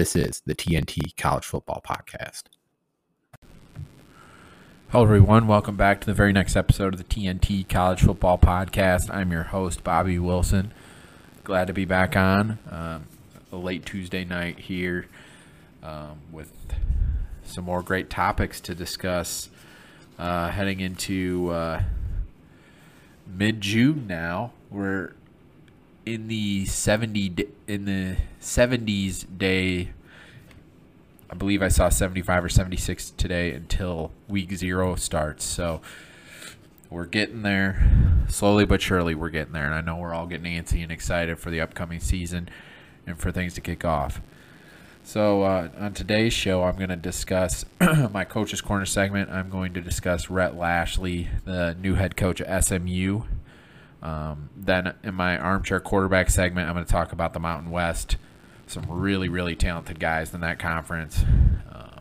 This is the TNT College Football Podcast. Hello, everyone. Welcome back to the very next episode of the TNT College Football Podcast. I'm your host, Bobby Wilson. Glad to be back on um, a late Tuesday night here um, with some more great topics to discuss uh, heading into uh, mid June now. We're in the 70 in the 70s day I believe I saw 75 or 76 today until week 0 starts. So we're getting there slowly but surely we're getting there and I know we're all getting antsy and excited for the upcoming season and for things to kick off. So uh, on today's show, I'm going to discuss my coach's corner segment. I'm going to discuss Rhett Lashlee, the new head coach at SMU. Um, then in my armchair quarterback segment, I'm going to talk about the Mountain West. Some really, really talented guys in that conference. Um,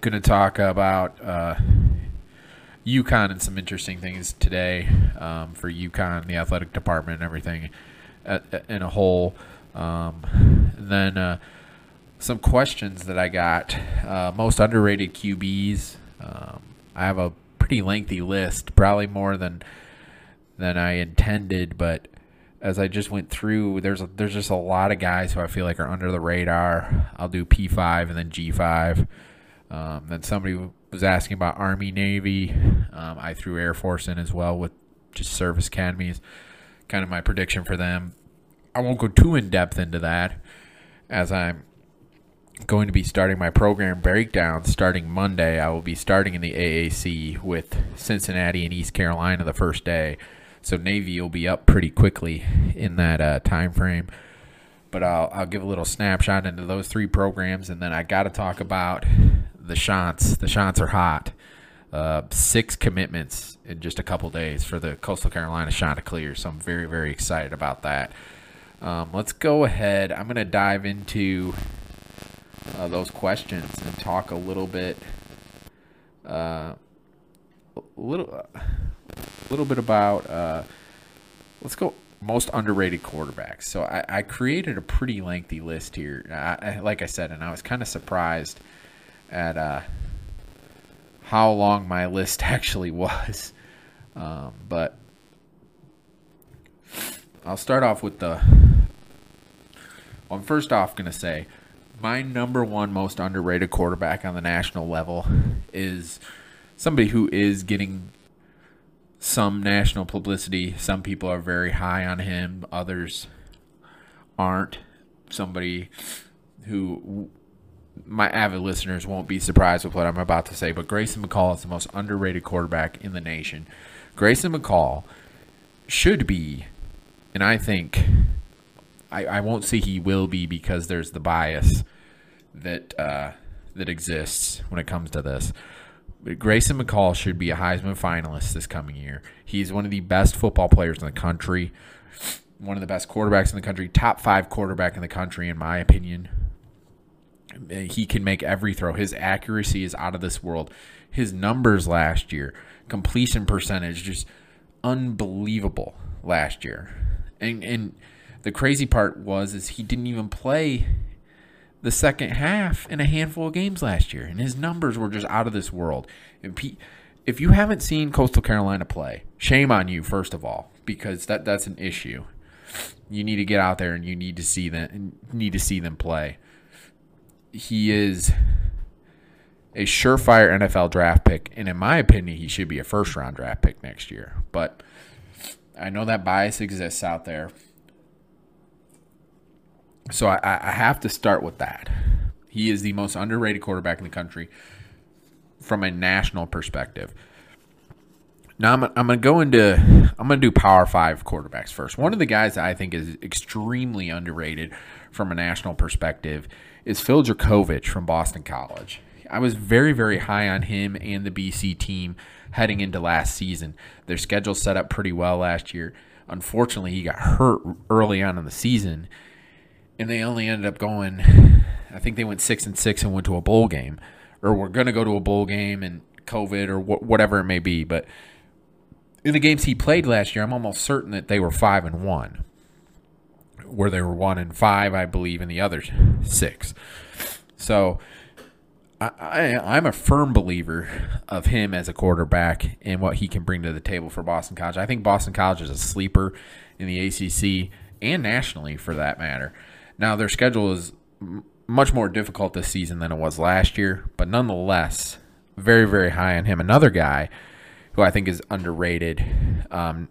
going to talk about uh, UConn and some interesting things today um, for UConn, the athletic department, and everything at, at, in a whole. Um, then uh, some questions that I got. Uh, most underrated QBs. Um, I have a pretty lengthy list, probably more than than I intended, but as I just went through, there's a, there's just a lot of guys who I feel like are under the radar. I'll do P5 and then G5. Um, then somebody was asking about Army, Navy. Um, I threw Air Force in as well with just service academies. Kind of my prediction for them. I won't go too in depth into that as I'm going to be starting my program breakdown starting Monday. I will be starting in the AAC with Cincinnati and East Carolina the first day. So Navy will be up pretty quickly in that uh, time frame. But I'll, I'll give a little snapshot into those three programs, and then I got to talk about the Chants. The Chants are hot. Uh, six commitments in just a couple days for the Coastal Carolina Chanticleer, so I'm very, very excited about that. Um, let's go ahead. I'm going to dive into uh, those questions and talk a little bit, uh, little, a little bit about. Uh, let's go most underrated quarterbacks. So I, I, created a pretty lengthy list here. I, like I said, and I was kind of surprised at uh, how long my list actually was. Um, but I'll start off with the. Well, I'm first off going to say my number one most underrated quarterback on the national level is somebody who is getting some national publicity. Some people are very high on him, others aren't. Somebody who my avid listeners won't be surprised with what I'm about to say, but Grayson McCall is the most underrated quarterback in the nation. Grayson McCall should be and I think I, I won't say he will be because there's the bias that uh, that exists when it comes to this. Grayson McCall should be a Heisman finalist this coming year. He's one of the best football players in the country, one of the best quarterbacks in the country, top five quarterback in the country, in my opinion. He can make every throw. His accuracy is out of this world. His numbers last year, completion percentage, just unbelievable last year. And and the crazy part was is he didn't even play the second half in a handful of games last year, and his numbers were just out of this world. If you haven't seen Coastal Carolina play, shame on you first of all, because that that's an issue. You need to get out there and you need to see them need to see them play. He is a surefire NFL draft pick, and in my opinion, he should be a first round draft pick next year. But I know that bias exists out there. So I, I have to start with that. He is the most underrated quarterback in the country from a national perspective. Now I'm, I'm going to go into I'm going to do Power Five quarterbacks first. One of the guys that I think is extremely underrated from a national perspective is Phil Jurkovec from Boston College. I was very, very high on him and the BC team heading into last season. Their schedule set up pretty well last year. Unfortunately, he got hurt early on in the season, and they only ended up going. I think they went six and six and went to a bowl game, or were going to go to a bowl game and COVID or wh- whatever it may be. But in the games he played last year, I'm almost certain that they were five and one, where they were one and five, I believe, in the other six. So I, I, I'm a firm believer of him as a quarterback and what he can bring to the table for Boston College. I think Boston College is a sleeper in the ACC and nationally for that matter. Now, their schedule is much more difficult this season than it was last year, but nonetheless, very, very high on him. Another guy who I think is underrated um,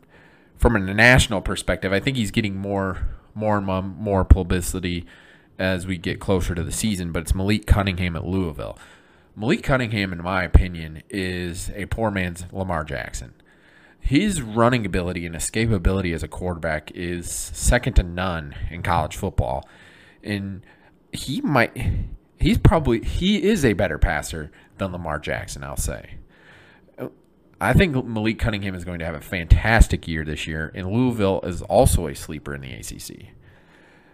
from a national perspective. I think he's getting more, more and more, more publicity as we get closer to the season, but it's Malik Cunningham at Louisville. Malik Cunningham, in my opinion, is a poor man's Lamar Jackson. His running ability and escapability as a quarterback is second to none in college football. And he might, he's probably, he is a better passer than Lamar Jackson, I'll say. I think Malik Cunningham is going to have a fantastic year this year, and Louisville is also a sleeper in the ACC.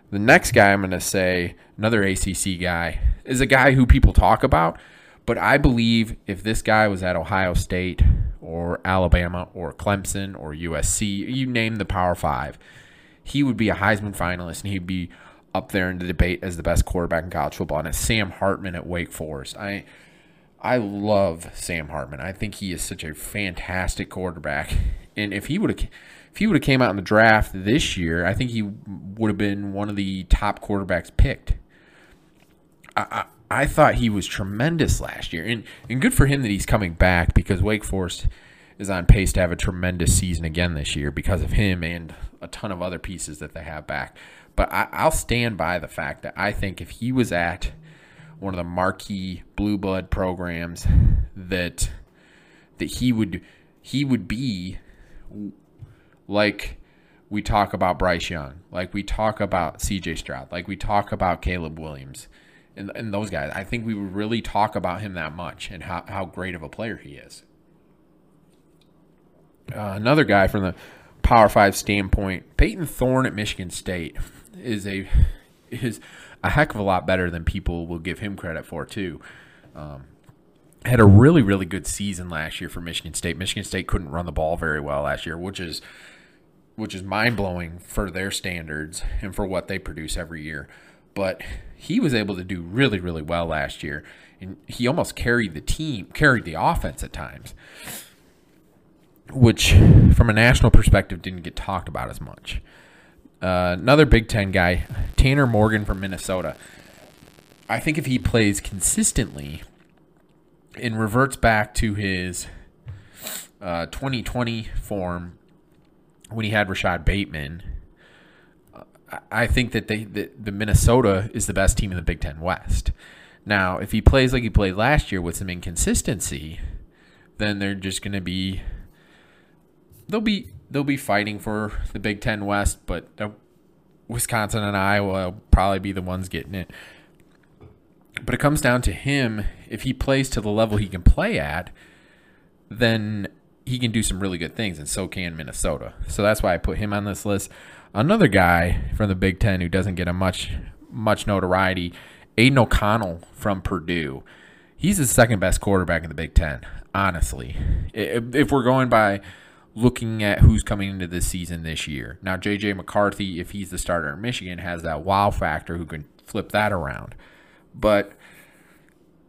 The next guy I'm going to say, another ACC guy, is a guy who people talk about, but I believe if this guy was at Ohio State or Alabama or Clemson or USC, you name the Power Five, he would be a Heisman finalist and he'd be up there in the debate as the best quarterback in college football. And it's Sam Hartman at Wake Forest. I I love Sam Hartman. I think he is such a fantastic quarterback. And if he would have if he would have came out in the draft this year, I think he would have been one of the top quarterbacks picked. I, I, thought he was tremendous last year, and and good for him that he's coming back because Wake Forest is on pace to have a tremendous season again this year because of him and a ton of other pieces that they have back. But I, I'll stand by the fact that I think if he was at one of the marquee blue blood programs, that that he would he would be like we talk about Bryce Young, like we talk about CJ Stroud, like we talk about Caleb Williams and, and those guys. I think we would really talk about him that much and how, how great of a player he is. Uh, another guy from the Power Five standpoint, Payton Thorne at Michigan State is a is a heck of a lot better than people will give him credit for too. Um, had a really really good season last year for Michigan State. Michigan State couldn't run the ball very well last year, which is which is mind blowing for their standards and for what they produce every year. But he was able to do really really well last year, and he almost carried the team, carried the offense at times, which from a national perspective didn't get talked about as much. Uh, another Big Ten guy, Tanner Morgan from Minnesota. I think if he plays consistently and reverts back to his uh, 2020 form when he had Rashod Bateman, I think that they the, the Minnesota is the best team in the Big Ten West. Now, if he plays like he played last year with some inconsistency, then they're just going to be they'll be they'll be fighting for the Big Ten West, but Wisconsin and Iowa will probably be the ones getting it. But it comes down to him. If he plays to the level he can play at, then he can do some really good things, and so can Minnesota. So that's why I put him on this list. Another guy from the Big Ten who doesn't get a much much notoriety, Aidan O'Connell from Purdue. He's the second best quarterback in the Big Ten, honestly. If we're going by looking at who's coming into this season this year. Now, J.J. McCarthy, if he's the starter in Michigan, has that wow factor who can flip that around. But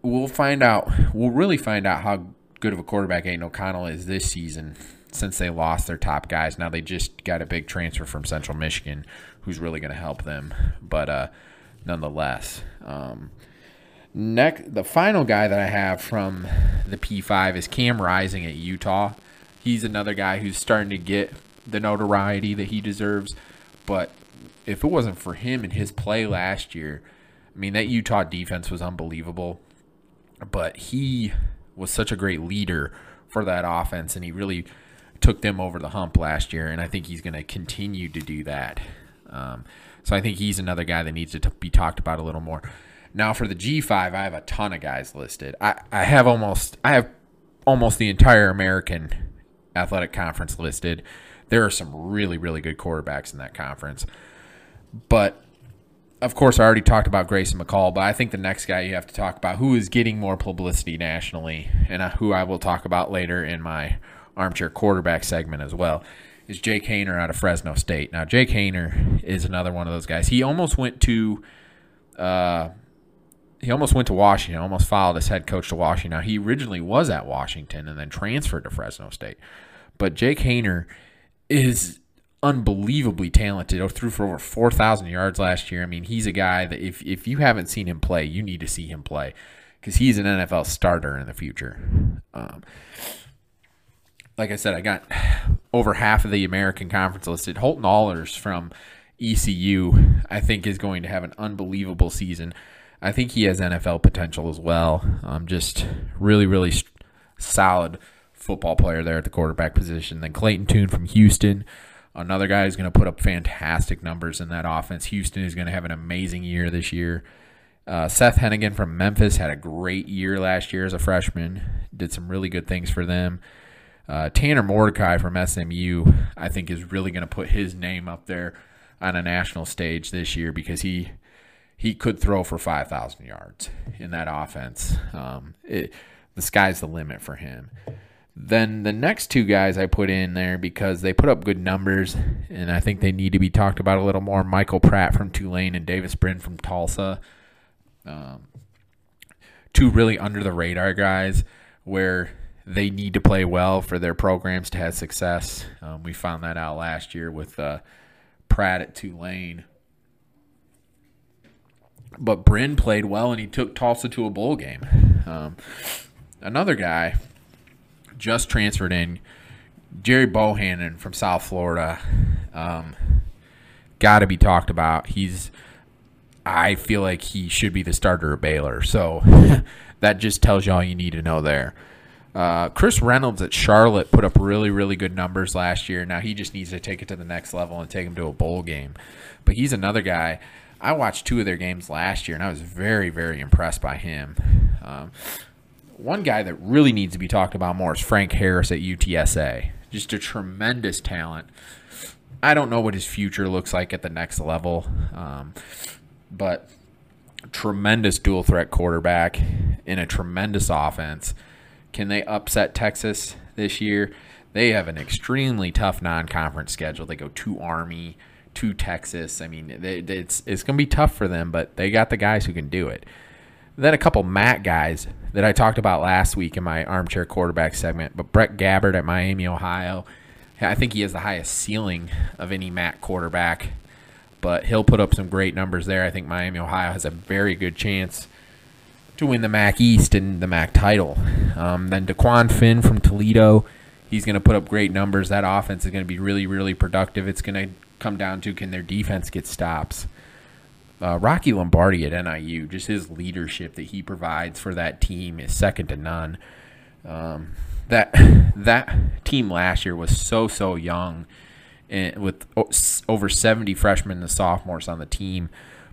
we'll find out. We'll really find out how good of a quarterback Aidan O'Connell is this season since they lost their top guys. Now they just got a big transfer from Central Michigan who's really going to help them. But uh, nonetheless, um, next, the final guy that I have from the P5 is Cam Rising at Utah he's another guy who's starting to get the notoriety that he deserves. But if it wasn't for him and his play last year, I mean, that Utah defense was unbelievable. But he was such a great leader for that offense, and he really took them over the hump last year. And I think he's going to continue to do that. Um, So I think he's another guy that needs to t- be talked about a little more. Now for the G5, I have a ton of guys listed. I, I have almost I have almost the entire American Athletic Conference listed. There are some really really good quarterbacks in that conference. But of course, I already talked about Grayson McCall, but I think the next guy you have to talk about who is getting more publicity nationally, and uh, who I will talk about later in my armchair quarterback segment as well, is Jake Haener out of Fresno State. Now, Jake Haener is another one of those guys. He almost went to, uh, he almost went to Washington. Almost followed his head coach to Washington. Now, he originally was at Washington and then transferred to Fresno State, but Jake Haener is unbelievably talented. Oh, threw for over 4,000 yards last year. I mean, he's a guy that if, if you haven't seen him play, you need to see him play because he's an NFL starter in the future. Um, like I said, I got over half of the American Conference listed. Holton Ahlers from ECU, I think, is going to have an unbelievable season. I think he has NFL potential as well. Um, just really, really solid football player there at the quarterback position. Then Clayton Tune from Houston. Another guy who's going to put up fantastic numbers in that offense. Houston is going to have an amazing year this year. Uh, Seth Henigan from Memphis had a great year last year as a freshman. Did some really good things for them. Uh, Tanner Mordecai from SMU, I think, is really going to put his name up there on a national stage this year because he he could throw for five thousand yards in that offense. Um, it, the sky's the limit for him. Then the next two guys I put in there because they put up good numbers, and I think they need to be talked about a little more. Michael Pratt from Tulane and Davis Brin from Tulsa. Um, two really under the radar guys where they need to play well for their programs to have success. Um, we found that out last year with uh, Pratt at Tulane. But Brin played well and he took Tulsa to a bowl game. Um, another guy just transferred in. Gerry Bohanon from South Florida. Um, Got to be talked about. He's, I feel like he should be the starter at Baylor. So that just tells you all you need to know there. Uh, Chris Reynolds at Charlotte put up really, really good numbers last year. Now he just needs to take it to the next level and take him to a bowl game. But he's another guy. I watched two of their games last year, and I was very, very impressed by him. Um, one guy that really needs to be talked about more is Frank Harris at UTSA. Just a tremendous talent. I don't know what his future looks like at the next level, um, but tremendous dual threat quarterback in a tremendous offense. Can they upset Texas this year? They have an extremely tough non-conference schedule. They go to Army, to Texas. I mean, it's it's going to be tough for them, but they got the guys who can do it. Then a couple MAC guys that I talked about last week in my armchair quarterback segment. But Brett Gabbert at Miami, Ohio, I think he has the highest ceiling of any MAC quarterback. But he'll put up some great numbers there. I think Miami, Ohio has a very good chance to win the MAC East and the MAC title. Um, then Dequan Finn from Toledo, he's going to put up great numbers. That offense is going to be really, really productive. It's going to come down to can their defense get stops. Uh, Rocky Lombardi at NIU, just his leadership that he provides for that team is second to none. Um, that that team last year was so so young, and with over seventy freshmen and sophomores on the team.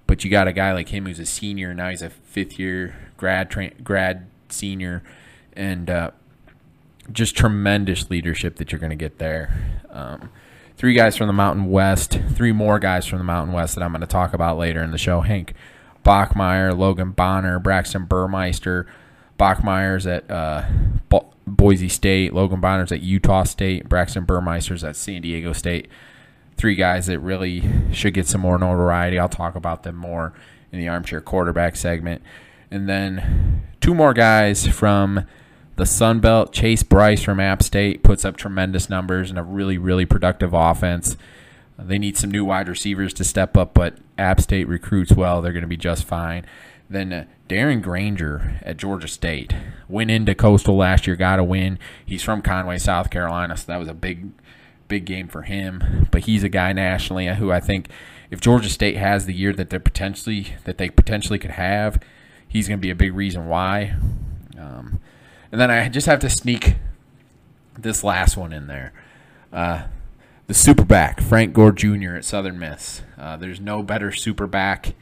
But you got a guy like him who's a senior now; he's a fifth year grad tra- grad senior, and uh, just tremendous leadership that you're going to get there. Um, three guys from the Mountain West, three more guys from the Mountain West that I'm going to talk about later in the show. Hank Bachmeier, Logan Bonner, Braxton Burmeister. Bachmeier's at uh, Bo- Boise State, Logan Bonner's at Utah State, Braxton Burmeister's at San Diego State. Three guys that really should get some more notoriety. I'll talk about them more in the armchair quarterback segment. And then two more guys from the Sun Belt, Chase Brice from App State puts up tremendous numbers and a really, really productive offense. They need some new wide receivers to step up, but App State recruits well. They're going to be just fine. Then uh, Darren Grainger at Georgia State went into Coastal last year, got a win. He's from Conway, South Carolina, so that was a big, big game for him. But he's a guy nationally who I think, if Georgia State has the year that they potentially that they potentially could have, he's going to be a big reason why. Um, and then I just have to sneak this last one in there. Uh, the superback, Frank Gore Jr. at Southern Miss. Uh, there's no better super back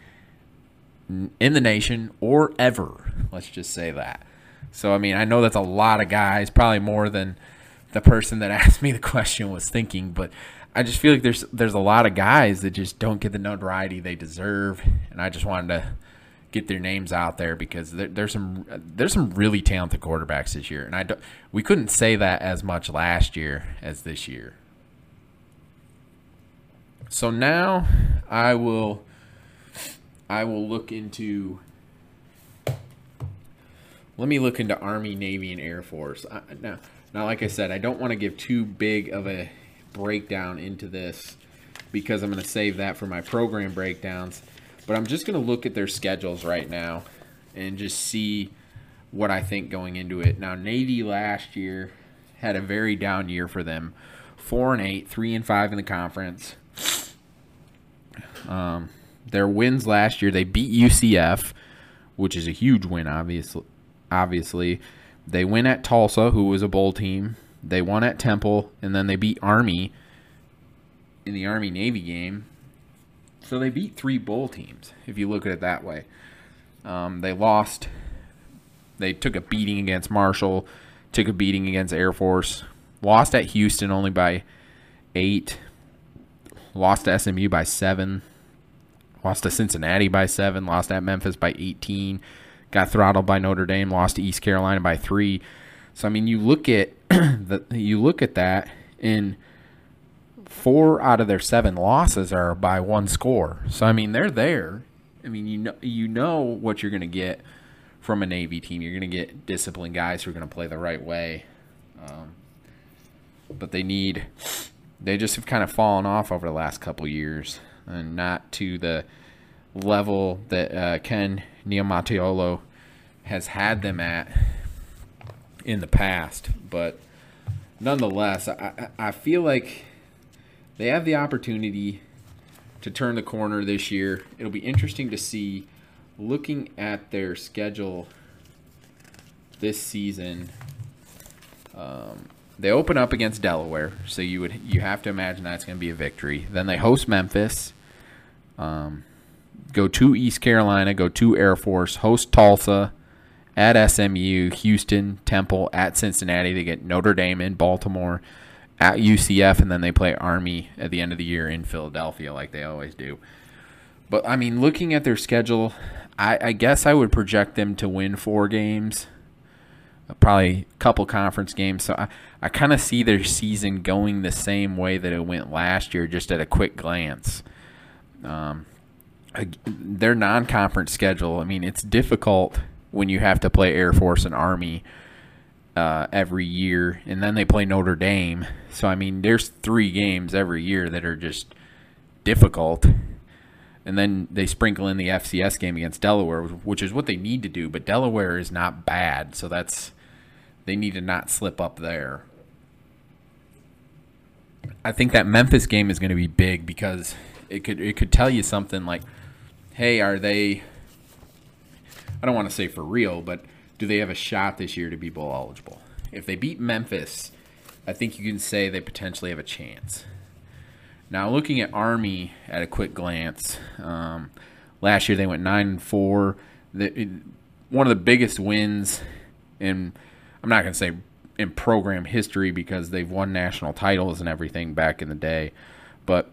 in the nation or ever. Let's just say that. So, I mean, I know that's a lot of guys, probably more than the person that asked me the question was thinking, but I just feel like there's there's a lot of guys that just don't get the notoriety they deserve, and I just wanted to get their names out there because there, there's some there's some really talented quarterbacks this year, and I don't, we couldn't say that as much last year as this year. So now I will I will look into let me look into Army, Navy, and Air Force. I, now, now, like I said, I don't want to give too big of a breakdown into this because I'm going to save that for my program breakdowns. But I'm just going to look at their schedules right now and just see what I think going into it. Now, Navy last year had a very down year for them. Four and eight, three and five in the conference. Um, their wins last year, they beat UCF, which is a huge win, obviously. Obviously, they win at Tulsa, who was a bowl team. They won at Temple, and then they beat Army in the Army Navy game. So they beat three bowl teams, if you look at it that way. Um, they lost. They took a beating against Marshall, took a beating against Air Force, lost at Houston only by eight, lost to SMU by seven, lost to Cincinnati by seven, lost at Memphis by 18, got throttled by Notre Dame, lost to East Carolina by three. So I mean, you look at the, you look at that, and four out of their seven losses are by one score. So I mean, they're there. I mean, you know, you know what you're going to get from a Navy team. You're going to get disciplined guys who are going to play the right way. Um, but they need, they just have kind of fallen off over the last couple years, and not to the level that uh, Ken Niumatalolo has had them at in the past. But nonetheless, I, I feel like they have the opportunity to turn the corner this year. It'll be interesting to see, looking at their schedule this season. Um, they open up against Delaware, so you would you have to imagine that's going to be a victory. Then they host Memphis, um, go to East Carolina, go to Air Force, host Tulsa, at SMU, Houston, Temple, at Cincinnati. They get Notre Dame in Baltimore, at UCF, and then they play Army at the end of the year in Philadelphia, like they always do. But I mean, looking at their schedule, I, I guess I would project them to win four games, probably a couple conference games. So I, I kind of see their season going the same way that it went last year, just at a quick glance. Um, their non-conference schedule. I mean, it's difficult when you have to play Air Force and Army uh, every year, and then they play Notre Dame. So I mean, there's three games every year that are just difficult, and then they sprinkle in the FCS game against Delaware, which is what they need to do. But Delaware is not bad, so that's they need to not slip up there. I think that Memphis game is going to be big because it could it could tell you something like, hey, are they I don't want to say for real, but do they have a shot this year to be bowl eligible? If they beat Memphis, I think you can say they potentially have a chance. Now, looking at Army at a quick glance, um, last year they went nine and four. The, one of the biggest wins in I'm not going to say in program history because they've won national titles and everything back in the day, but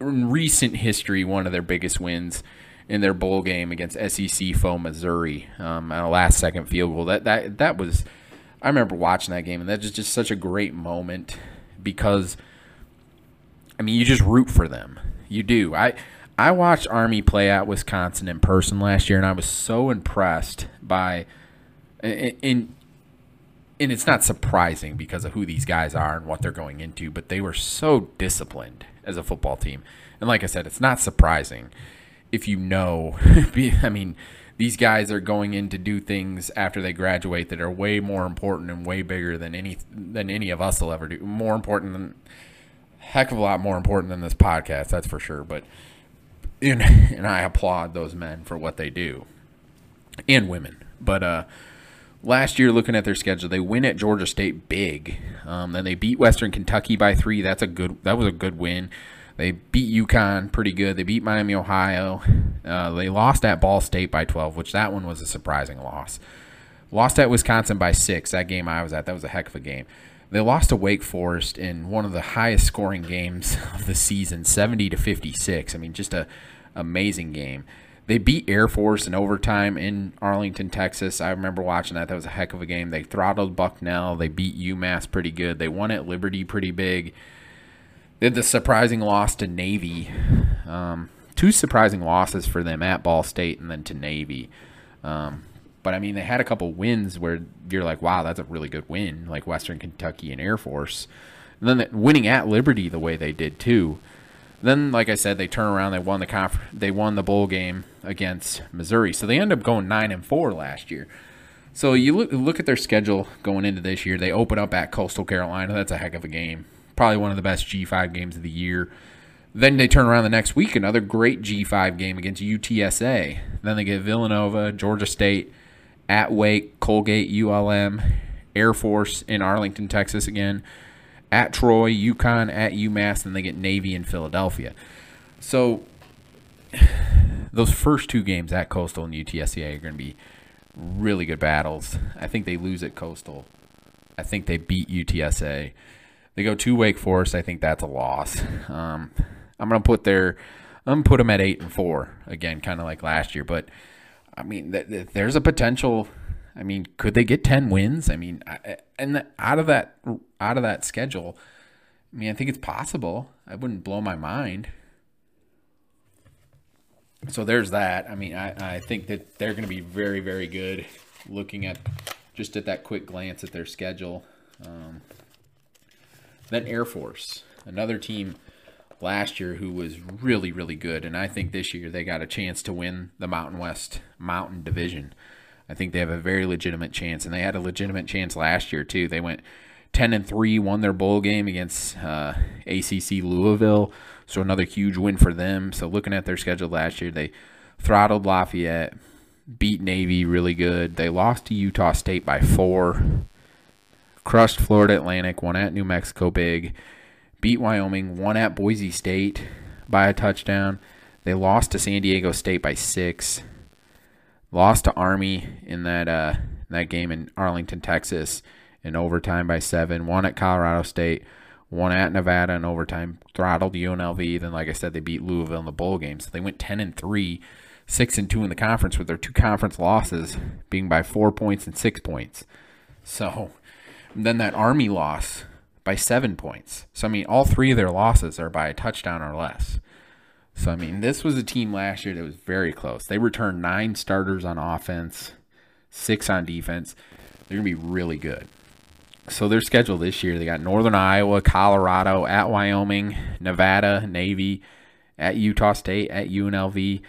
in recent history, one of their biggest wins in their bowl game against SEC foe Missouri um, on a last second field goal. That that that was I remember watching that game and that was just such a great moment because I mean you just root for them. You do. I I watched Army play at Wisconsin in person last year and I was so impressed by and and it's not surprising because of who these guys are and what they're going into, but they were so disciplined as a football team. And like I said, it's not surprising if you know, I mean, these guys are going in to do things after they graduate that are way more important and way bigger than any than any of us will ever do. More important than heck of a lot more important than this podcast, that's for sure. But and, and I applaud those men for what they do and women. But uh, last year, looking at their schedule, they win at Georgia State big. Um, then they beat Western Kentucky by three. That's a good. That was a good win. They beat UConn pretty good. They beat Miami, Ohio. Uh, they lost at Ball State by 12, which that one was a surprising loss. Lost at Wisconsin by six. That game I was at, that was a heck of a game. They lost to Wake Forest in one of the highest scoring games of the season, 70 to 56. I mean, just a amazing game. They beat Air Force in overtime in Arlington, Texas. I remember watching that. That was a heck of a game. They throttled Bucknell. They beat UMass pretty good. They won at Liberty pretty big. They had the surprising loss to Navy. Um, two surprising losses for them at Ball State and then to Navy. Um, but I mean, they had a couple wins where you're like, wow, that's a really good win, like Western Kentucky and Air Force. And then the, winning at Liberty the way they did too. Then, like I said, they turn around. They won the conf- They won the bowl game against Missouri, so they end up going nine and four last year. So you look look at their schedule going into this year. They open up at Coastal Carolina. That's a heck of a game probably one of the best G5 games of the year. Then they turn around the next week, another great G5 game against UTSA. Then they get Villanova, Georgia State, at Wake, Colgate, ULM, Air Force in Arlington, Texas again, at Troy, UConn, at UMass, and they get Navy in Philadelphia. So those first two games at Coastal and UTSA are going to be really good battles. I think they lose at Coastal. I think they beat UTSA. They go to Wake Forest. I think that's a loss. Um, I'm gonna put their I'm gonna put them at eight and four again, kind of like last year. But I mean, th- th- there's a potential. I mean, could they get ten wins? I mean, I, and out of that out of that schedule, I mean, I think it's possible. I wouldn't blow my mind. So there's that. I mean, I, I think that they're going to be very, very good. Looking at just at that quick glance at their schedule. Um, then Air Force, another team last year who was really, really good. And I think this year they got a chance to win the Mountain West Mountain Division. I think they have a very legitimate chance. And they had a legitimate chance last year, too. They went 10 and 3, won their bowl game against uh, ACC Louisville. So another huge win for them. So looking at their schedule last year, they throttled Lafayette, beat Navy really good. They lost to Utah State by four crushed Florida Atlantic, won at New Mexico big, beat Wyoming, won at Boise State by a touchdown. They lost to San Diego State by six. Lost to Army in that uh, that game in Arlington, Texas, in overtime by seven. Won at Colorado State. Won at Nevada in overtime. Throttled UNLV. Then, like I said, they beat Louisville in the bowl game. So they went ten and three, six and two in the conference, with their two conference losses being by four points and six points. So then that Army loss by seven points. So, I mean, all three of their losses are by a touchdown or less. So, I mean, this was a team last year that was very close. They returned nine starters on offense, six on defense. They're going to be really good. So, their schedule this year they got Northern Iowa, Colorado, at Wyoming, Nevada, Navy, at Utah State, at UNLV,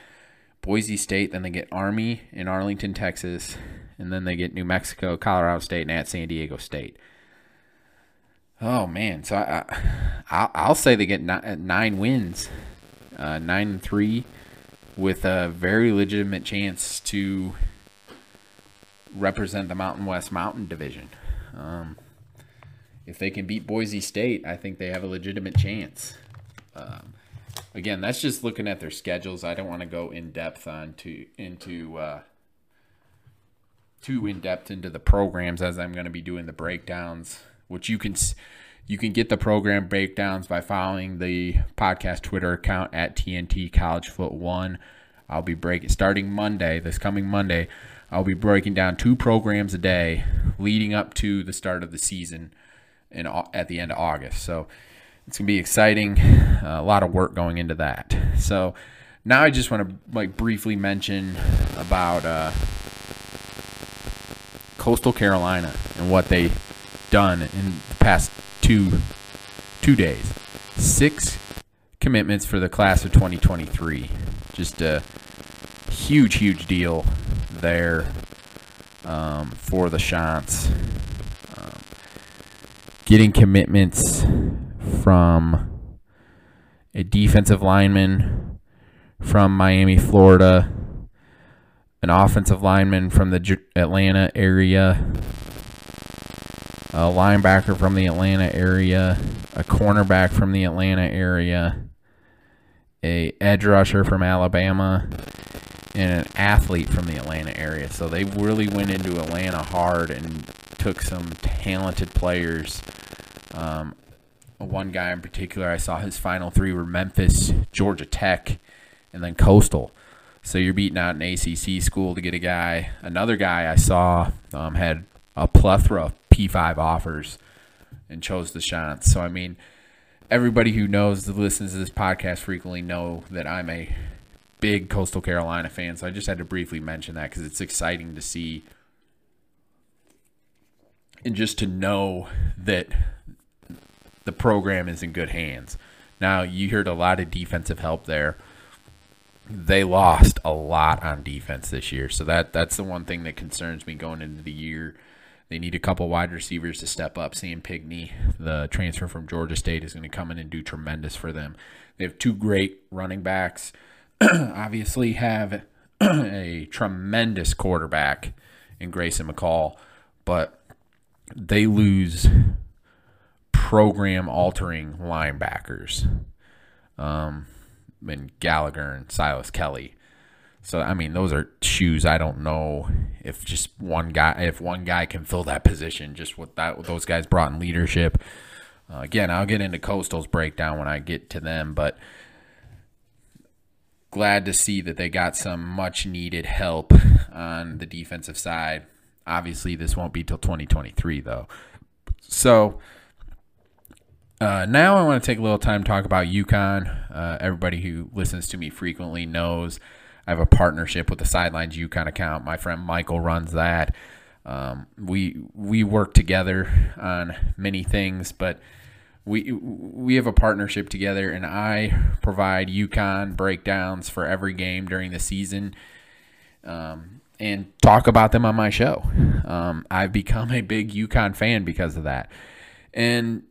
Boise State. Then they get Army in Arlington, Texas, and then they get New Mexico, Colorado State, and at San Diego State. Oh man, so I, I will say they get nine, nine wins, nine and three, with a very legitimate chance to represent the Mountain West Mountain Division. Um, if they can beat Boise State, I think they have a legitimate chance. Um, again, that's just looking at their schedules. I don't want to go in depth on to into uh, too in depth into the programs as I'm going to be doing the breakdowns, which you can you can get the program breakdowns by following the podcast Twitter account at TNT College Foot One. I'll be breaking starting Monday, this coming Monday. I'll be breaking down two programs a day leading up to the start of the season in at the end of August. So it's gonna be exciting. Uh, a lot of work going into that. So now I just want to like briefly mention about. Uh, Coastal Carolina and what they've done in the past two two days. Six commitments for the class of 2023. Just a huge, huge deal there um, for the Chants. Um, getting commitments from a defensive lineman from Miami, Florida an offensive lineman from the Atlanta area, a linebacker from the Atlanta area, a cornerback from the Atlanta area, a edge rusher from Alabama, and an athlete from the Atlanta area. So they really went into Atlanta hard and took some talented players. Um, one guy in particular, I saw his final three were Memphis, Georgia Tech, and then Coastal. So you're beating out an ACC school to get a guy. Another guy I saw um, had a plethora of P5 offers and chose the shots. So I mean, everybody who knows that listens to this podcast frequently know that I'm a big Coastal Carolina fan. So I just had to briefly mention that because it's exciting to see and just to know that the program is in good hands. Now you heard a lot of defensive help there they lost a lot on defense this year. So that that's the one thing that concerns me going into the year. They need a couple wide receivers to step up. Sam Pinckney, the transfer from Georgia State, is going to come in and do tremendous for them. They have two great running backs. Obviously, have a tremendous quarterback in Grayson McCall, but they lose program altering linebackers. Um, and Gallagher and Silas Kelly. So I mean, those are shoes. I don't know if just one guy, if one guy can fill that position, just what that what those guys brought in leadership. Uh, again, I'll get into Coastal's breakdown when I get to them, but glad to see that they got some much needed help on the defensive side. Obviously, this won't be till 2023 though. So uh, now I want to take a little time to talk about UConn. Uh, everybody who listens to me frequently knows I have a partnership with the Sidelines UConn account. My friend Michael runs that. Um, we we work together on many things, but we we have a partnership together, and I provide UConn breakdowns for every game during the season, um, and talk about them on my show. Um, I've become a big UConn fan because of that, and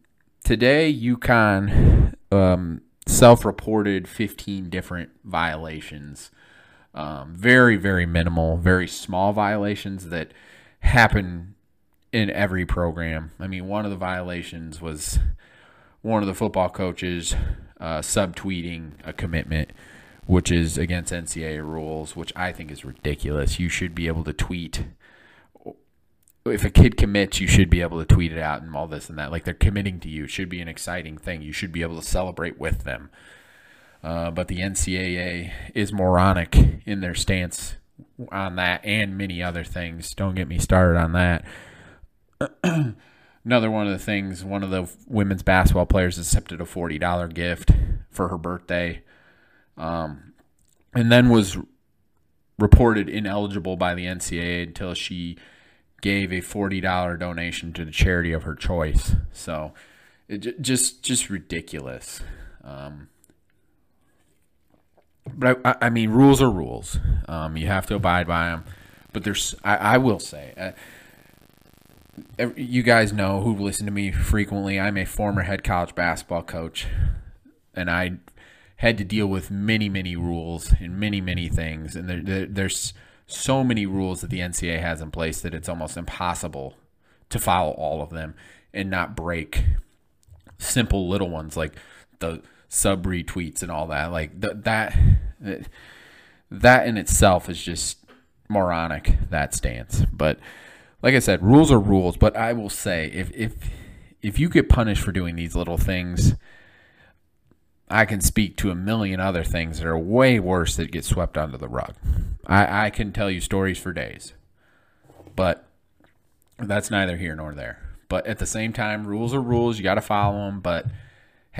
today UConn um, self-reported 15 different violations. Um, very, very minimal, very small violations that happen in every program. I mean, one of the violations was one of the football coaches uh, subtweeting a commitment, which is against NCAA rules, which I think is ridiculous. You should be able to tweet if a kid commits, you should be able to tweet it out and all this and that. Like they're committing to you. It should be an exciting thing. You should be able to celebrate with them. Uh, but the NCAA is moronic in their stance on that and many other things. Don't get me started on that. Another one of the things, one of the women's basketball players accepted a $40 gift for her birthday. Um, and then was reported ineligible by the NCAA until she gave a $40 donation to the charity of her choice. So it just just ridiculous. Um, but I, I, mean, rules are rules. Um, you have to abide by them. But there's, I, I will say, uh, you guys know who listen to me frequently. I'm a former head college basketball coach, and I had to deal with many, many rules and many, many things. And there, there, there's so many rules that the NCAA has in place that it's almost impossible to follow all of them and not break simple little ones like the sub retweets and all that. Like th- that, that in itself is just moronic. That stance, but like I said, rules are rules. But I will say, if if if you get punished for doing these little things, I can speak to a million other things that are way worse that get swept under the rug. I, I can tell you stories for days, but that's neither here nor there. But at the same time, rules are rules. You got to follow them. But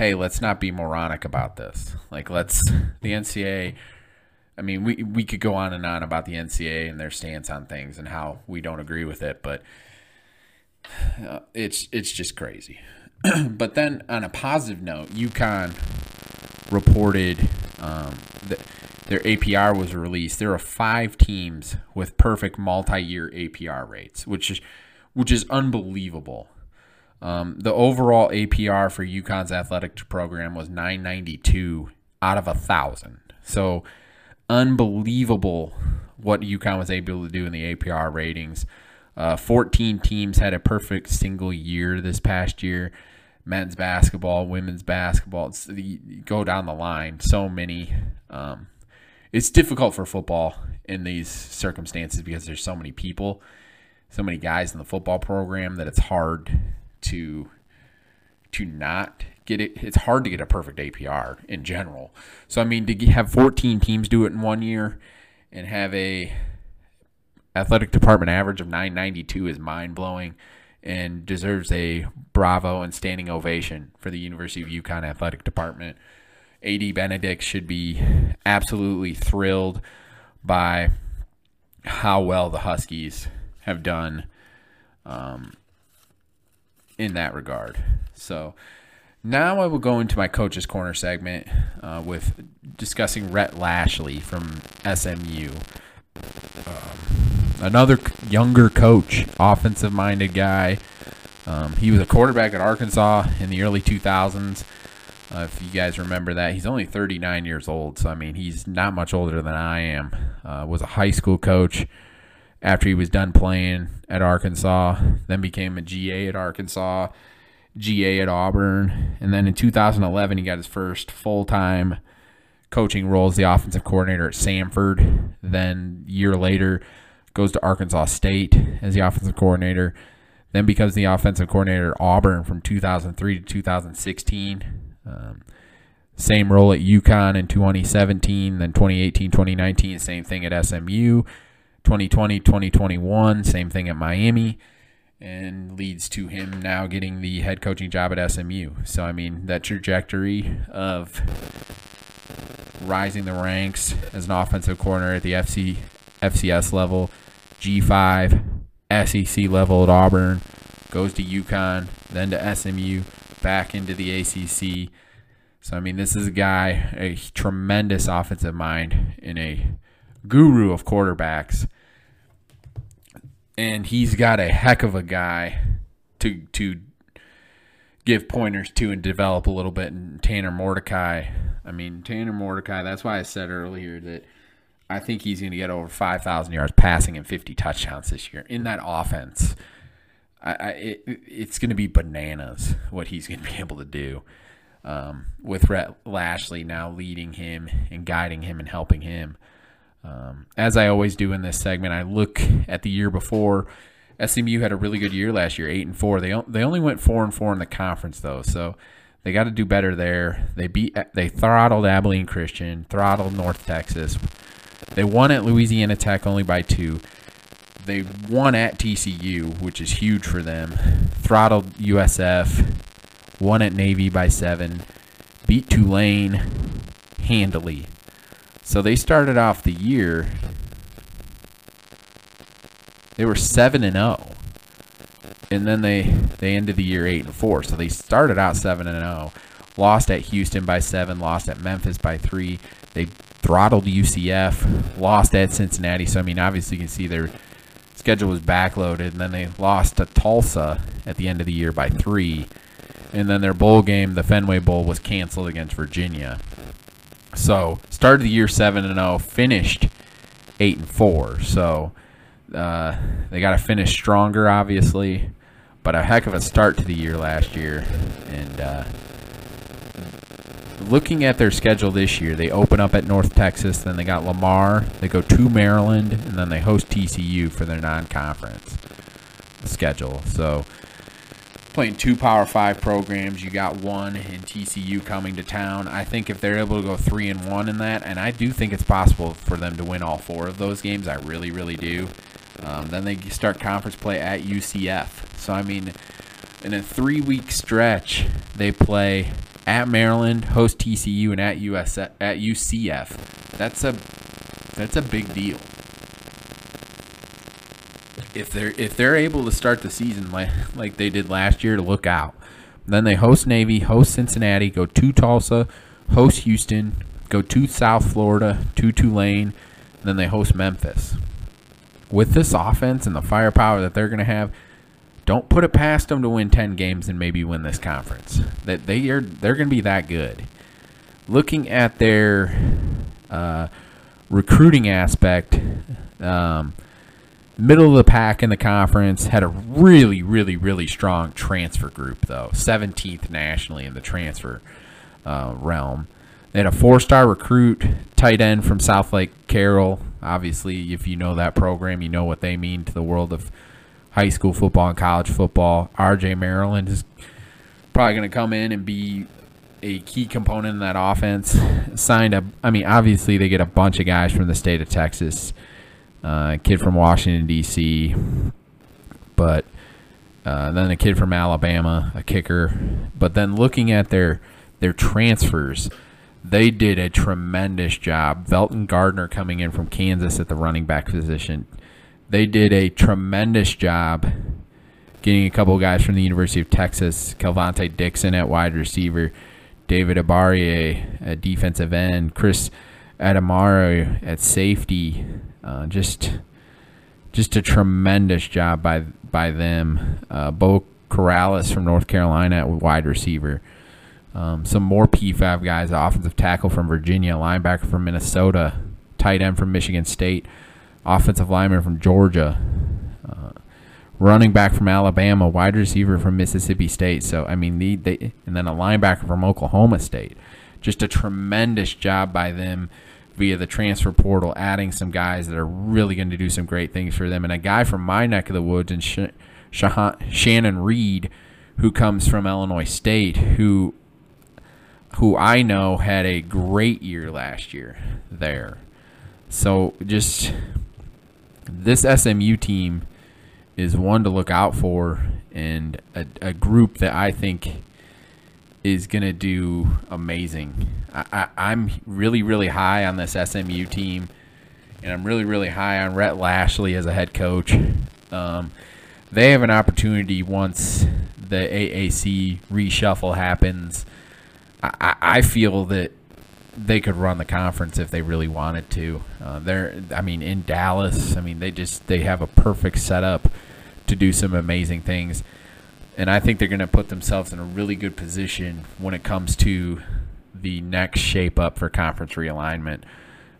hey, let's not be moronic about this. Like, let's the NCAA. I mean, we we could go on and on about the NCAA and their stance on things and how we don't agree with it, but uh, it's it's just crazy. but then on a positive note, UConn reported um, that their APR was released. There are five teams with perfect multi-year APR rates, which is which is unbelievable. Um, the overall APR for UConn's athletic program was 992 out of a thousand. So unbelievable what UConn was able to do in the APR ratings. Uh, 14 teams had a perfect single year this past year. men's basketball, women's basketball. It's, go down the line, so many. Um, it's difficult for football in these circumstances because there's so many people, so many guys in the football program that it's hard to to not get it. It's hard to get a perfect APR in general. So I mean, to have 14 teams do it in one year and have a athletic department average of 992 is mind blowing and deserves a bravo and standing ovation for the University of UConn athletic department. AD Benedict should be absolutely thrilled by how well the Huskies have done um, in that regard. So now I will go into my coach's corner segment uh, with discussing Rhett Lashlee from SMU. Um, another younger coach, offensive minded guy. Um, he was a quarterback at Arkansas in the early 2000s. Uh, if you guys remember that, he's only 39 years old, so I mean he's not much older than I am. Uh, was a high school coach after he was done playing at Arkansas, then became a GA at Arkansas, GA at Auburn, and then in 2011 he got his first full time coaching role as the offensive coordinator at Samford. Then year later goes to Arkansas State as the offensive coordinator. Then becomes the offensive coordinator at Auburn from 2003 to 2016. Um, same role at UConn in 2017, then 2018, 2019, same thing at SMU. 2020, 2021, same thing at Miami, and leads to him now getting the head coaching job at SMU. So, I mean, that trajectory of rising the ranks as an offensive corner at the FC, FCS level, G5, SEC level at Auburn, goes to UConn, then to SMU, back into the ACC. So, I mean, this is a guy, a tremendous offensive mind in a guru of quarterbacks. And he's got a heck of a guy to to give pointers to and develop a little bit. And Tanner Mordecai, I mean Tanner Mordecai. That's why I said earlier that I think he's going to get over five thousand yards passing and fifty touchdowns this year in that offense. I, I it, it's going to be bananas what he's going to be able to do. Um, with Rhett Lashlee now leading him and guiding him and helping him. Um, as I always do in this segment, I look at the year before. SMU had a really good year last year, eight and four. They they only went four and four in the conference though, so they got to do better there. They beat they throttled Abilene Christian, throttled North Texas. They won at Louisiana Tech only by two. They won at TCU, which is huge for them. Throttled USF, won at Navy by seven, beat Tulane handily. So they started off the year. They were seven and zero, and then they they ended the year eight and four. So they started out seven and zero, lost at Houston by seven, lost at Memphis by three. They throttled UCF, lost at Cincinnati. So I mean, obviously you can see their schedule was backloaded, and then they lost to Tulsa at the end of the year by three. And then their bowl game, the Fenway Bowl, was canceled against Virginia. So started the year seven and zero, finished eight and four. So uh, they got to finish stronger, obviously, but a heck of a start to the year last year. And uh, looking at their schedule this year, they open up at North Texas, then they got Lamar, they go to Maryland, and then they host TCU for their non-conference schedule. So playing two Power Five programs. You got one in TCU coming to town. I think if they're able to go three and one in that, and I do think it's possible for them to win all four of those games. I really, really do. Um, then they start conference play at UCF. So I mean, in a three-week stretch, they play at Maryland, host TCU, and at US at UCF. That's a that's a big deal if they're if they're able to start the season like like they did last year to look out. Then they host Navy, host Cincinnati, go to Tulsa, host Houston, go to South Florida, to Tulane, then they host Memphis. With this offense and the firepower that they're going to have, don't put it past them to win 10 games and maybe win this conference. That they are they're going to be that good. Looking at their uh, recruiting aspect, um, middle of the pack in the conference. Had a really, really, really strong transfer group though. 17th nationally in the transfer uh, realm. They had a four-star recruit tight end from Southlake Carroll. Obviously, if you know that program, you know what they mean to the world of high school football and college football. RJ Maryland is probably going to come in and be a key component in that offense. Signed up. I mean, obviously they get a bunch of guys from the state of Texas, uh, a kid from Washington D.C., but uh, then a kid from Alabama, a kicker. But then looking at their their transfers, they did a tremendous job. Velton Gardner coming in from Kansas at the running back position. They did a tremendous job getting a couple guys from the University of Texas, Kelvontay Dixon at wide receiver, David Abiara at defensive end, Chris Adimora at safety. Uh, just just a tremendous job by by them. Uh, Beau Corrales from North Carolina wide receiver. Um, some more P5 guys, offensive tackle from Virginia, linebacker from Minnesota, tight end from Michigan State, offensive lineman from Georgia, uh, running back from Alabama, wide receiver from Mississippi State. So I mean, they, they and then a linebacker from Oklahoma State. Just a tremendous job by them via the transfer portal, adding some guys that are really going to do some great things for them, and a guy from my neck of the woods and Sh- Shannon Reed, who comes from Illinois State, who who I know had a great year last year there. So just this SMU team is one to look out for and a, a group that I think is going to do amazing. I, am really, really high on this SMU team, and I'm really, really high on Rhett Lashlee as a head coach. Um, they have an opportunity once the AAC reshuffle happens. I, I feel that they could run the conference if they really wanted to. Uh, they're, I mean, in Dallas, I mean, they just they have a perfect setup to do some amazing things, and I think they're going to put themselves in a really good position when it comes to the next shape up for conference realignment.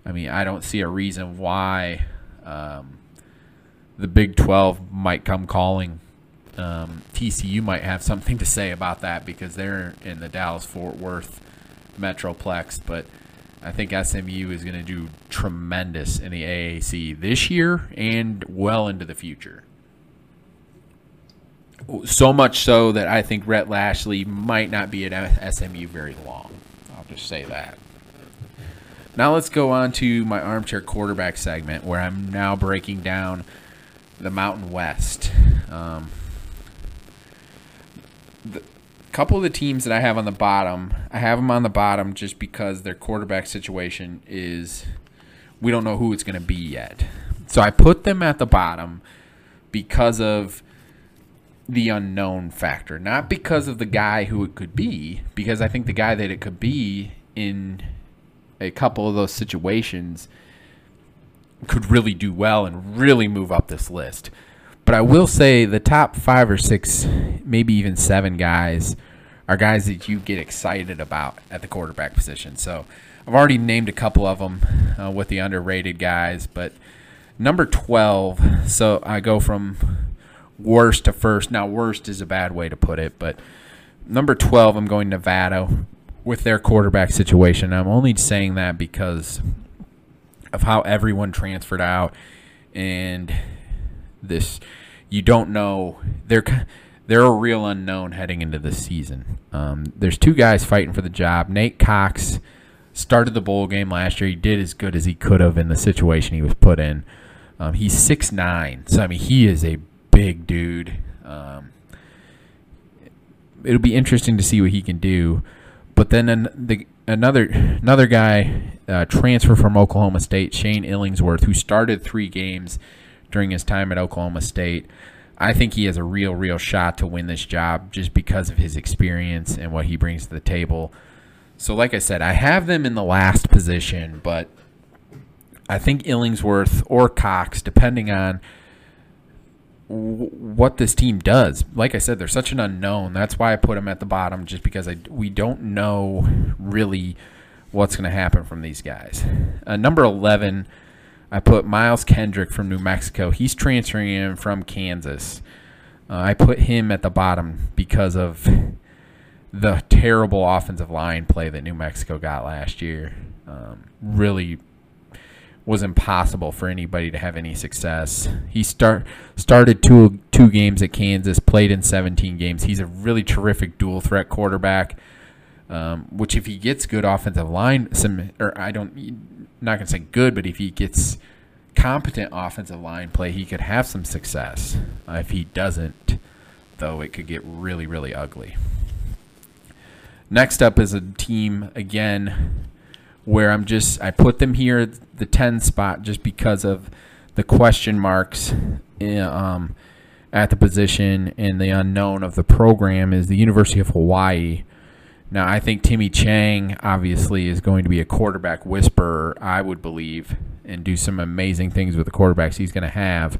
I mean, I don't see a reason why um, the Big 12 might come calling. Um, TCU might have something to say about that because they're in the Dallas Fort Worth Metroplex, but I think SMU is going to do tremendous in the AAC this year and well into the future. So much so that I think Rhett Lashlee might not be at SMU very long. I'll just say that. Now let's go on to my armchair quarterback segment where I'm now breaking down the Mountain West. Um, the, couple of the teams that I have on the bottom, I have them on the bottom just because their quarterback situation is we don't know who it's going to be yet. So I put them at the bottom because of the unknown factor, not because of the guy who it could be, because I think the guy that it could be in a couple of those situations could really do well and really move up this list. But I will say the top five or six, maybe even seven guys are guys that you get excited about at the quarterback position. So I've already named a couple of them uh, with the underrated guys, but number 12, so I go from worst to first. Now, worst is a bad way to put it, but number 12, I'm going Nevada with their quarterback situation. I'm only saying that because of how everyone transferred out and this you don't know they're they're a real unknown heading into the season. Um, there's two guys fighting for the job. Nate Cox started the bowl game last year. He did as good as he could have in the situation he was put in. Um, he's six nine, so I mean he is a big dude. Um, it'll be interesting to see what he can do. But then an, the, another another guy uh, transfer from Oklahoma State, Shane Illingsworth, who started three games during his time at Oklahoma State. I think he has a real, real shot to win this job just because of his experience and what he brings to the table. So, like I said, I have them in the last position, but I think Illingsworth or Cox, depending on what this team does. Like I said, they're such an unknown. That's why I put them at the bottom, just because I we don't know really what's going to happen from these guys. Uh, number eleven, I put Miles Kendrick from New Mexico. He's transferring in from Kansas. Uh, I put him at the bottom because of the terrible offensive line play that New Mexico got last year. Um, really was impossible for anybody to have any success. He start started two two games at Kansas, played in 17 games. He's a really terrific dual threat quarterback. Um, which if he gets good offensive line, some or I don't not gonna say good, but if he gets competent offensive line play, he could have some success. Uh, if he doesn't, though, it could get really really ugly. Next up is a team again where I'm just I put them here the 10 spot just because of the question marks eh, um, at the position and the unknown of the program is the University of Hawaii. Now, I think Timmy Chang obviously is going to be a quarterback whisperer, I would believe, and do some amazing things with the quarterbacks he's going to have.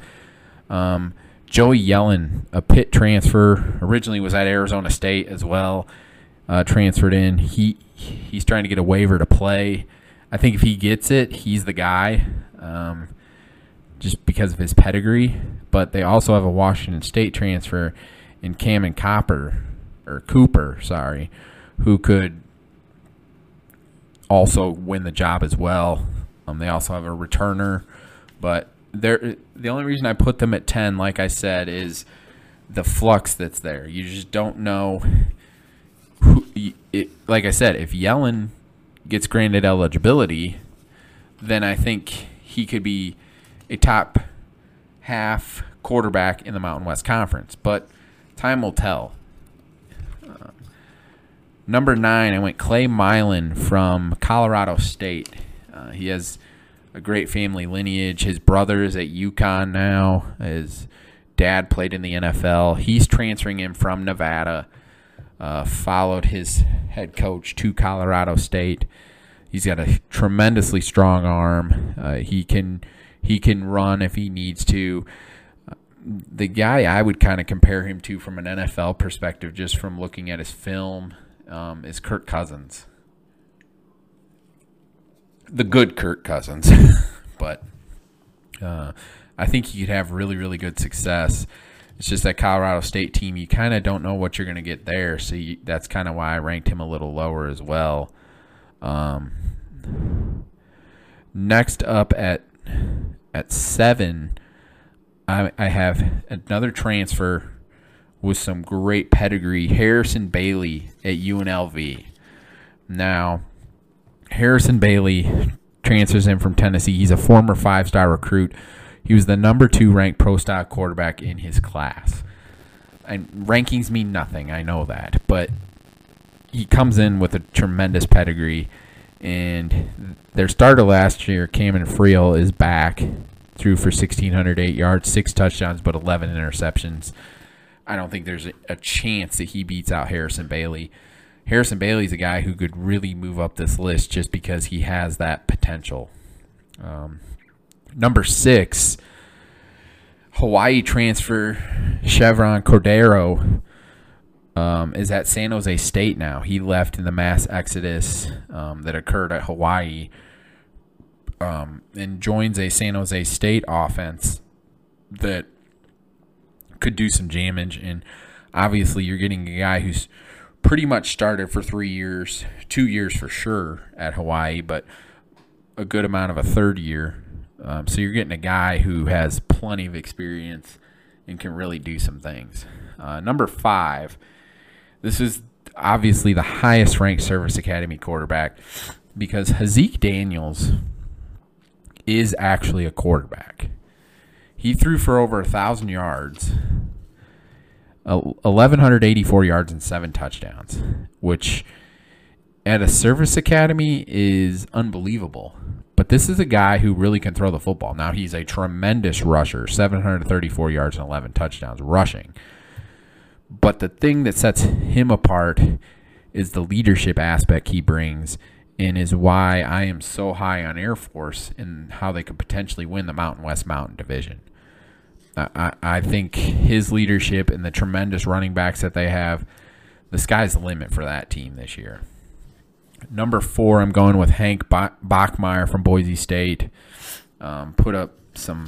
Um, Joey Yellen, a Pitt transfer, originally was at Arizona State as well, uh, transferred in. He he's trying to get a waiver to play. I think if he gets it, he's the guy, um, just because of his pedigree. But they also have a Washington State transfer in Cammon Copper or Cooper, sorry, who could also win the job as well. Um, they also have a returner, but the only reason I put them at ten, like I said, is the flux that's there. You just don't know. Who, it, like I said, if Yellen gets granted eligibility, then I think he could be a top half quarterback in the Mountain West Conference. But time will tell. Number nine, I went Clay Millen from Colorado State. Uh, he has a great family lineage. His brother is at UConn now. His dad played in the NFL. He's transferring in from Nevada. Uh, followed his head coach to Colorado State. He's got a tremendously strong arm. Uh, he can he can run if he needs to. the guy I would kind of compare him to from an NFL perspective, just from looking at his film um, is Kirk Cousins. The good Kirk Cousins, but uh, I think he could have really, really good success. It's just that Colorado State team, you kind of don't know what you're going to get there. So you, that's kind of why I ranked him a little lower as well. Um, next up at at seven, I, I have another transfer with some great pedigree, Harrison Bailey at UNLV. Now, Harrison Bailey transfers in from Tennessee. He's a former five star recruit. He was the number two ranked pro style quarterback in his class. And rankings mean nothing, I know that. But he comes in with a tremendous pedigree. And their starter last year, Cameron Friel, is back. Threw for 1,608 yards, six touchdowns, but 11 interceptions. I don't think there's a, chance that he beats out Harrison Bailey. Harrison Bailey's a guy who could really move up this list just because he has that potential. Um, number six, Hawaii transfer Chevan Cordeiro um, is at San Jose State now. He left in the mass exodus um, that occurred at Hawaii um, and joins a San Jose State offense that could do some damage. And obviously, you're getting a guy who's pretty much started for three years, two years for sure at Hawaii, but a good amount of a third year. Um, so you're getting a guy who has plenty of experience and can really do some things. Uh, number five, this is obviously the highest ranked Service Academy quarterback because Haaziq Daniels is actually a quarterback. He threw for over a thousand yards, eleven hundred eighty-four yards and seven touchdowns, which at a service academy is unbelievable. But this is a guy who really can throw the football. Now he's a tremendous rusher, 734 yards and 11 touchdowns rushing. But the thing that sets him apart is the leadership aspect he brings and is why I am so high on Air Force and how they could potentially win the Mountain West Mountain Division. I, I think his leadership and the tremendous running backs that they have, the sky's the limit for that team this year. Number four, I'm going with Hank Bachmeier from Boise State. um, put up some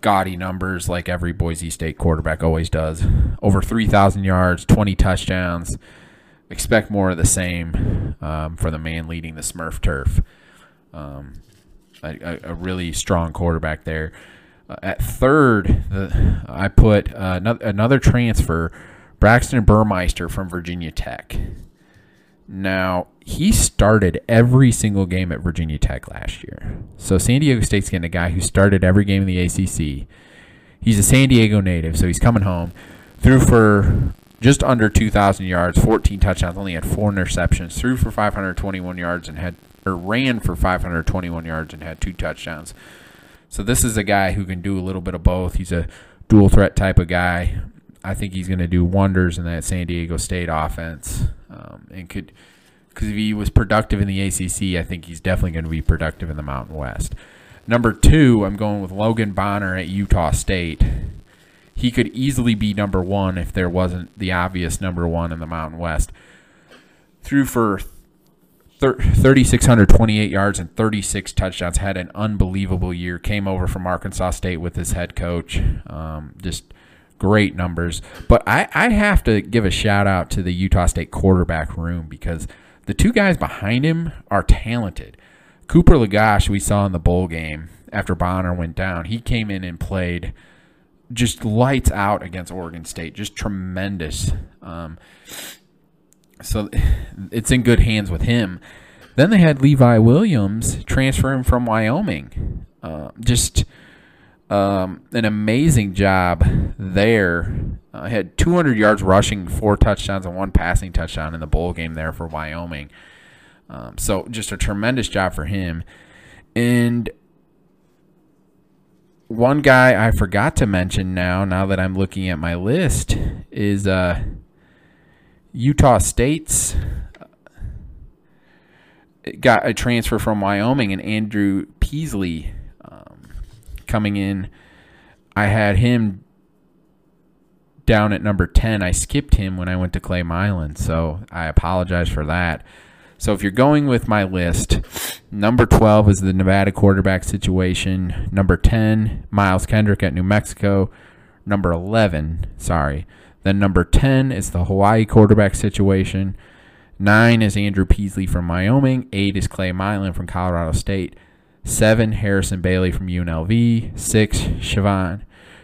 gaudy numbers like every Boise State quarterback always does. Over 3,000 yards, 20 touchdowns. Expect more of the same um, for the man leading the Smurf turf. Um, a, a, really strong quarterback there. Uh, at third, the, I put uh, another, another transfer, Braxton Burmeister from Virginia Tech. Now, he started every single game at Virginia Tech last year. So San Diego State's getting a guy who started every game in the ACC. He's a San Diego native, so he's coming home. Threw for just under 2,000 yards, 14 touchdowns, only had four interceptions. Threw for 521 yards and had, or ran for 521 yards and had two touchdowns. So this is a guy who can do a little bit of both. He's a dual threat type of guy. I think he's going to do wonders in that San Diego State offense, um, and could because if he was productive in the ACC, I think he's definitely going to be productive in the Mountain West. Number two, I'm going with Logan Bonner at Utah State. He could easily be number one if there wasn't the obvious number one in the Mountain West. Threw for 3,628 yards and 36 touchdowns. Had an unbelievable year. Came over from Arkansas State with his head coach. Um, just great numbers. But I, I have to give a shout out to the Utah State quarterback room because – the two guys behind him are talented. Cooper Legas, we saw in the bowl game after Bonner went down, he came in and played just lights out against Oregon State, just tremendous. Um, so it's in good hands with him. Then they had Levi Williams transferring from Wyoming. Uh, just um, an amazing job there. Uh, had 200 yards rushing, four touchdowns, and one passing touchdown in the bowl game there for Wyoming. Um, so just a tremendous job for him. And one guy I forgot to mention now, now that I'm looking at my list, is uh, Utah State's got a transfer from Wyoming, and Andrew Peasley coming in. I had him down at number 10. I skipped him when I went to Clay Millen, so I apologize for that. So if you're going with my list, number 12 is the Nevada quarterback situation. Number 10, Miles Kendrick at New Mexico. Number 11, sorry. Then number 10 is the Hawaii quarterback situation. 9 is Andrew Peasley from Wyoming. 8 is Clay Millen from Colorado State. Seven, Harrison Bailey from UNLV. Six, Chevan,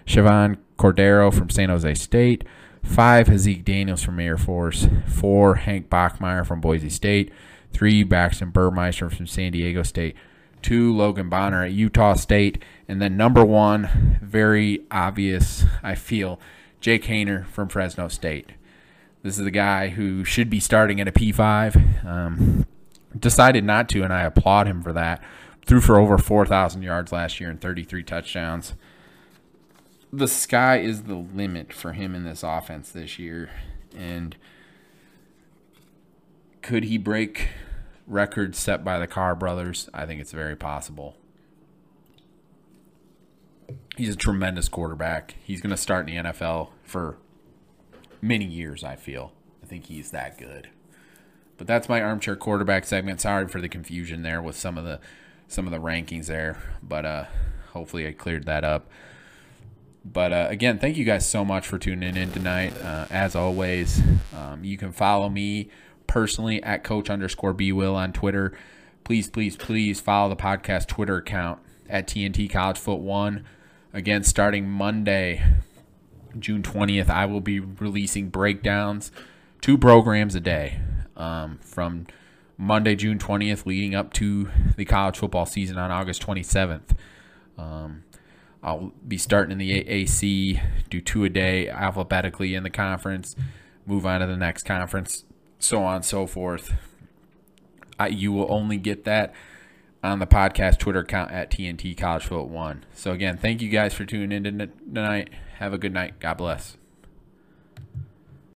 Chevan Cordeiro from San Jose State. Five, Haaziq Daniels from Air Force. Four, Hank Bachmeier from Boise State. Three, Braxton Burmeister from San Diego State. Two, Logan Bonner at Utah State. And then number one, very obvious, I feel, Jake Haener from Fresno State. This is the guy who should be starting at a P5. Um, decided not to, and I applaud him for that threw for over 4,000 yards last year and 33 touchdowns. The sky is the limit for him in this offense this year. And could he break records set by the Carr brothers? I think it's very possible. He's a tremendous quarterback. He's going to start in the NFL for many years, I feel. I think he's that good. But that's my armchair quarterback segment. Sorry for the confusion there with some of the some of the rankings there, but uh, hopefully I cleared that up. But uh, again, thank you guys so much for tuning in tonight. Uh, as always, um, you can follow me personally at coach underscore B Will on Twitter. Please, please, please follow the podcast Twitter account at TNT College Foot One. Again, starting Monday, June 20th, I will be releasing breakdowns, two programs a day um, from Monday, June 20th, leading up to the college football season on August 27th. Um, I'll be starting in the AAC, do two a day alphabetically in the conference, move on to the next conference, so on and so forth. I, you will only get that on the podcast Twitter account at TNT College Foot One. So again, thank you guys for tuning in tonight. Have a good night. God bless.